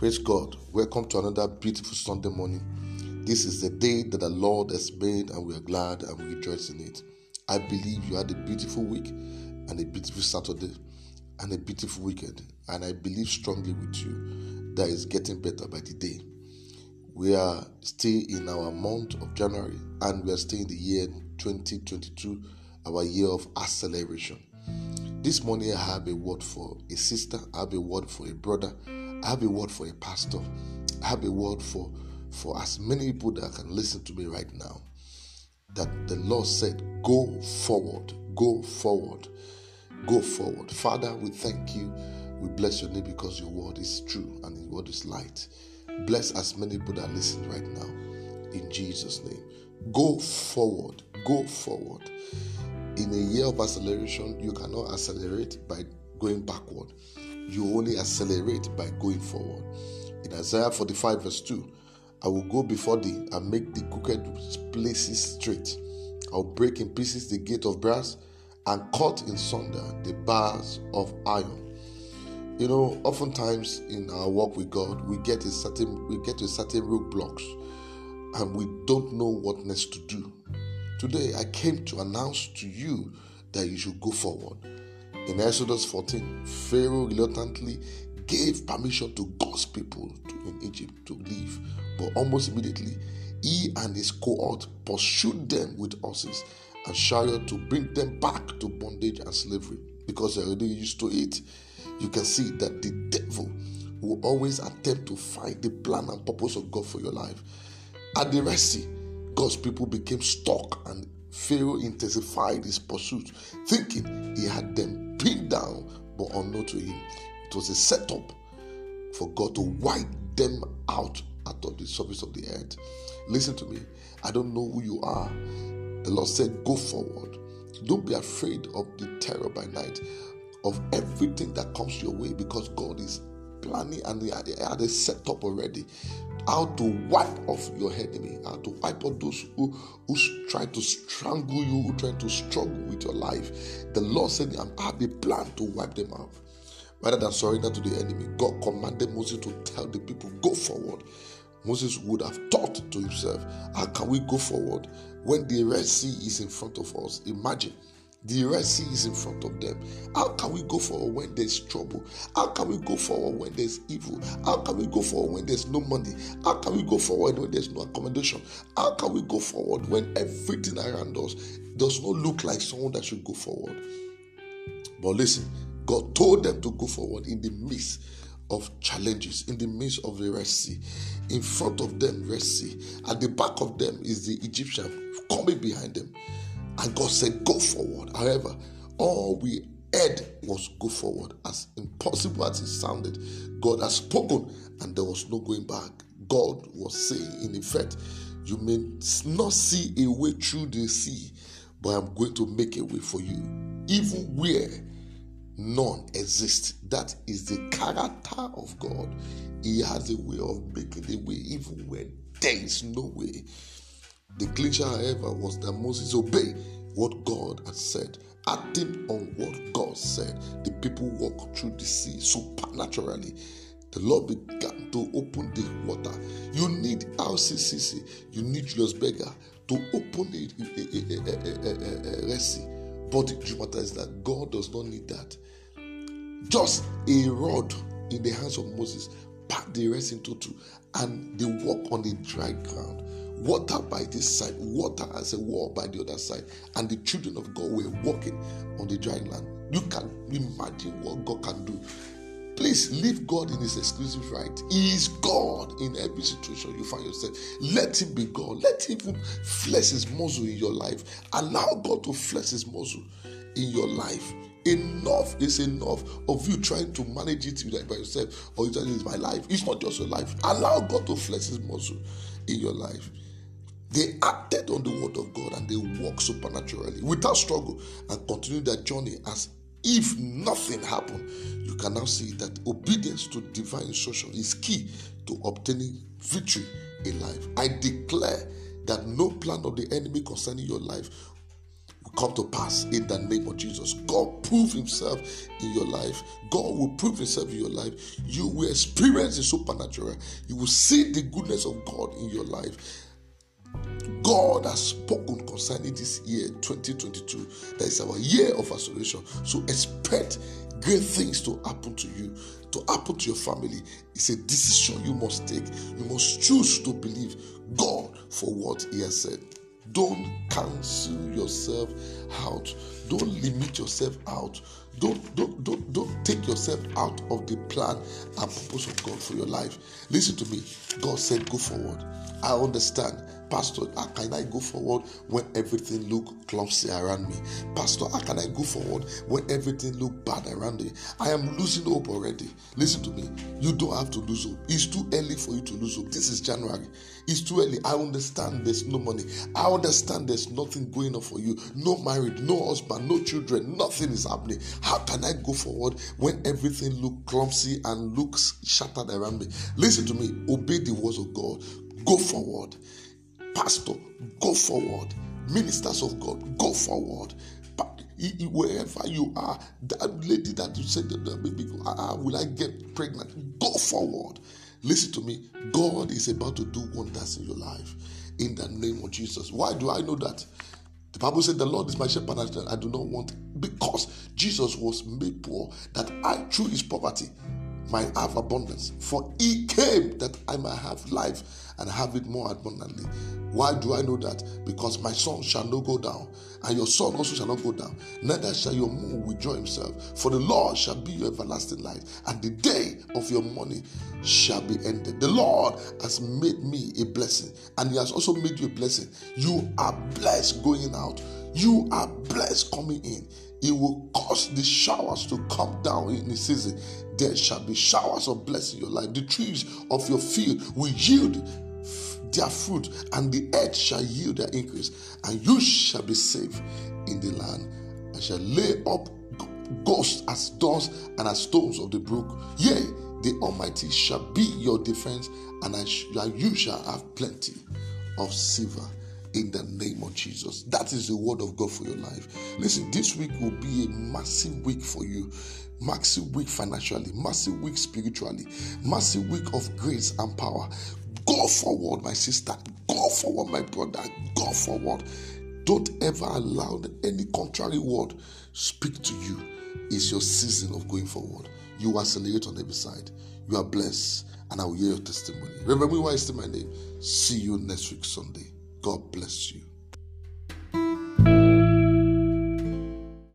Praise God. Welcome to another beautiful Sunday morning. This is the day that the Lord has made, and we are glad and rejoice in it. I believe you had a beautiful week and a beautiful Saturday and a beautiful weekend. And I believe strongly with you that it's getting better by the day. We are still in our month of January and we are still in the year 2022, our year of acceleration. This morning, I have a word for a sister, I have a word for a brother, I have a word for a pastor, I have a word for, for as many people that can listen to me right now. That the Lord said, Go forward, go forward, go forward. Father, we thank you. We bless your name because your word is true and your word is light. Bless as many people that listen right now. In Jesus' name. Go forward, go forward in a year of acceleration, you cannot accelerate by going backward. You only accelerate by going forward. In Isaiah 45, verse 2, I will go before thee and make the crooked places straight. I'll break in pieces the gate of brass and cut in sunder the bars of iron. You know, oftentimes in our walk with God, we get a certain we get to certain roadblocks and we don't know what next to do. Today, I came to announce to you that you should go forward. In Exodus 14, Pharaoh reluctantly gave permission to God's people to, in Egypt to leave, but almost immediately, he and his cohort pursued them with horses and chariots to bring them back to bondage and slavery because they're already used to it. You can see that the devil will always attempt to find the plan and purpose of God for your life. At the Red Sea, God's people became stuck and Pharaoh intensified his pursuit, thinking he had them pinned down, but unknown to him. It was a setup for God to wipe them out out of the surface of the earth. Listen to me. I don't know who you are. The Lord said, Go forward. Don't be afraid of the terror by night, of everything that comes your way, because God is planning and they had a setup already how to wipe off your enemy, how to wipe off those who, who try to strangle you, who try to struggle with your life. The Lord said, I have a plan to wipe them out. Rather than surrender to the enemy, God commanded Moses to tell the people, Go forward. Moses would have thought to himself, How can we go forward when the Red Sea is in front of us? Imagine the Red Sea is in front of them. How can we go forward when there's trouble? How can we go forward when there's evil? How can we go forward when there's no money? How can we go forward when there's no accommodation? How can we go forward when everything around us does not look like someone that should go forward? But listen, God told them to go forward in the midst of challenges, in the midst of the Red Sea. In front of them, Red Sea. At the back of them is the Egyptian coming behind them. And God said, Go forward. However, all we heard was go forward. As impossible as it sounded, God has spoken and there was no going back. God was saying, in effect, you may not see a way through the sea, but I'm going to make a way for you. Even where none exists. That is the character of God. He has a way of making a way, even when there is no way. The clincher, however, was that Moses obeyed what God had said, acting on what God said. The people walked through the sea supernaturally. The Lord began to open the water. You need RCCC, you need Julius Berger to open it, a, a, a, a. But the truth is that God does not need that. Just a rod in the hands of Moses part the rest into two, and they walk on the dry ground water by this side, water as a wall by the other side, and the children of God were walking on the dry land. You can imagine what God can do. Please leave God in His exclusive right. He is God in every situation you find yourself. Let Him be God. Let Him flex His muscle in your life. Allow God to flex His muscle in your life. Enough is enough of you trying to manage it by yourself or you tell it's my life. It's not just your life. Allow God to flex His muscle in your life. They acted on the word of God and they walked supernaturally without struggle and continued their journey as if nothing happened. You can now see that obedience to divine instruction is key to obtaining victory in life. I declare that no plan of the enemy concerning your life will come to pass in the name of Jesus. God prove himself in your life. God will prove himself in your life. You will experience the supernatural. You will see the goodness of God in your life. God has spoken concerning this year 2022. That is our year of restoration. So expect great things to happen to you, to happen to your family. It's a decision you must take. You must choose to believe God for what He has said. Don't cancel yourself out. Don't limit yourself out. Don't, don't, don't, don't take yourself out of the plan and purpose of God for your life. Listen to me. God said, Go forward. I understand Pastor, how can I go forward when everything look clumsy around me? Pastor, how can I go forward when everything look bad around me? I am losing hope already. Listen to me. You don't have to lose hope. It's too early for you to lose hope. This is January. It's too early. I understand there's no money. I understand there's nothing going on for you. No marriage, no husband, no children. Nothing is happening. How can I go forward when everything look clumsy and looks shattered around me? Listen to me. Obey the words of God. Go forward. Pastor, go forward. Ministers of God, go forward. Wherever you are, that lady that you said, baby, ah, will I get pregnant? Go forward. Listen to me. God is about to do wonders in your life in the name of Jesus. Why do I know that? The Bible said, The Lord is my shepherd, I do not want, because Jesus was made poor, that I, through his poverty, might have abundance. For he came that I might have life and have it more abundantly. Why do I know that? Because my sun shall not go down, and your sun also shall not go down, neither shall your moon withdraw himself. For the Lord shall be your everlasting light, and the day of your mourning shall be ended. The Lord has made me a blessing, and He has also made you a blessing. You are blessed going out, you are blessed coming in. It will cause the showers to come down in the season. There shall be showers of blessing in your life. The trees of your field will yield their fruit, and the earth shall yield their increase, and you shall be safe in the land. I shall lay up ghosts as doors and as stones of the brook. Yea, the Almighty shall be your defense, and, sh- and you shall have plenty of silver in the name of Jesus. That is the word of God for your life. Listen, this week will be a massive week for you. Massive week financially, massive week spiritually, massive week of grace and power. Go forward, my sister. Go forward, my brother. Go forward. Don't ever allow any contrary word speak to you. It's your season of going forward. You are accelerate on every side. You are blessed, and I will hear your testimony. Remember me why I say my name. See you next week, Sunday. God bless you.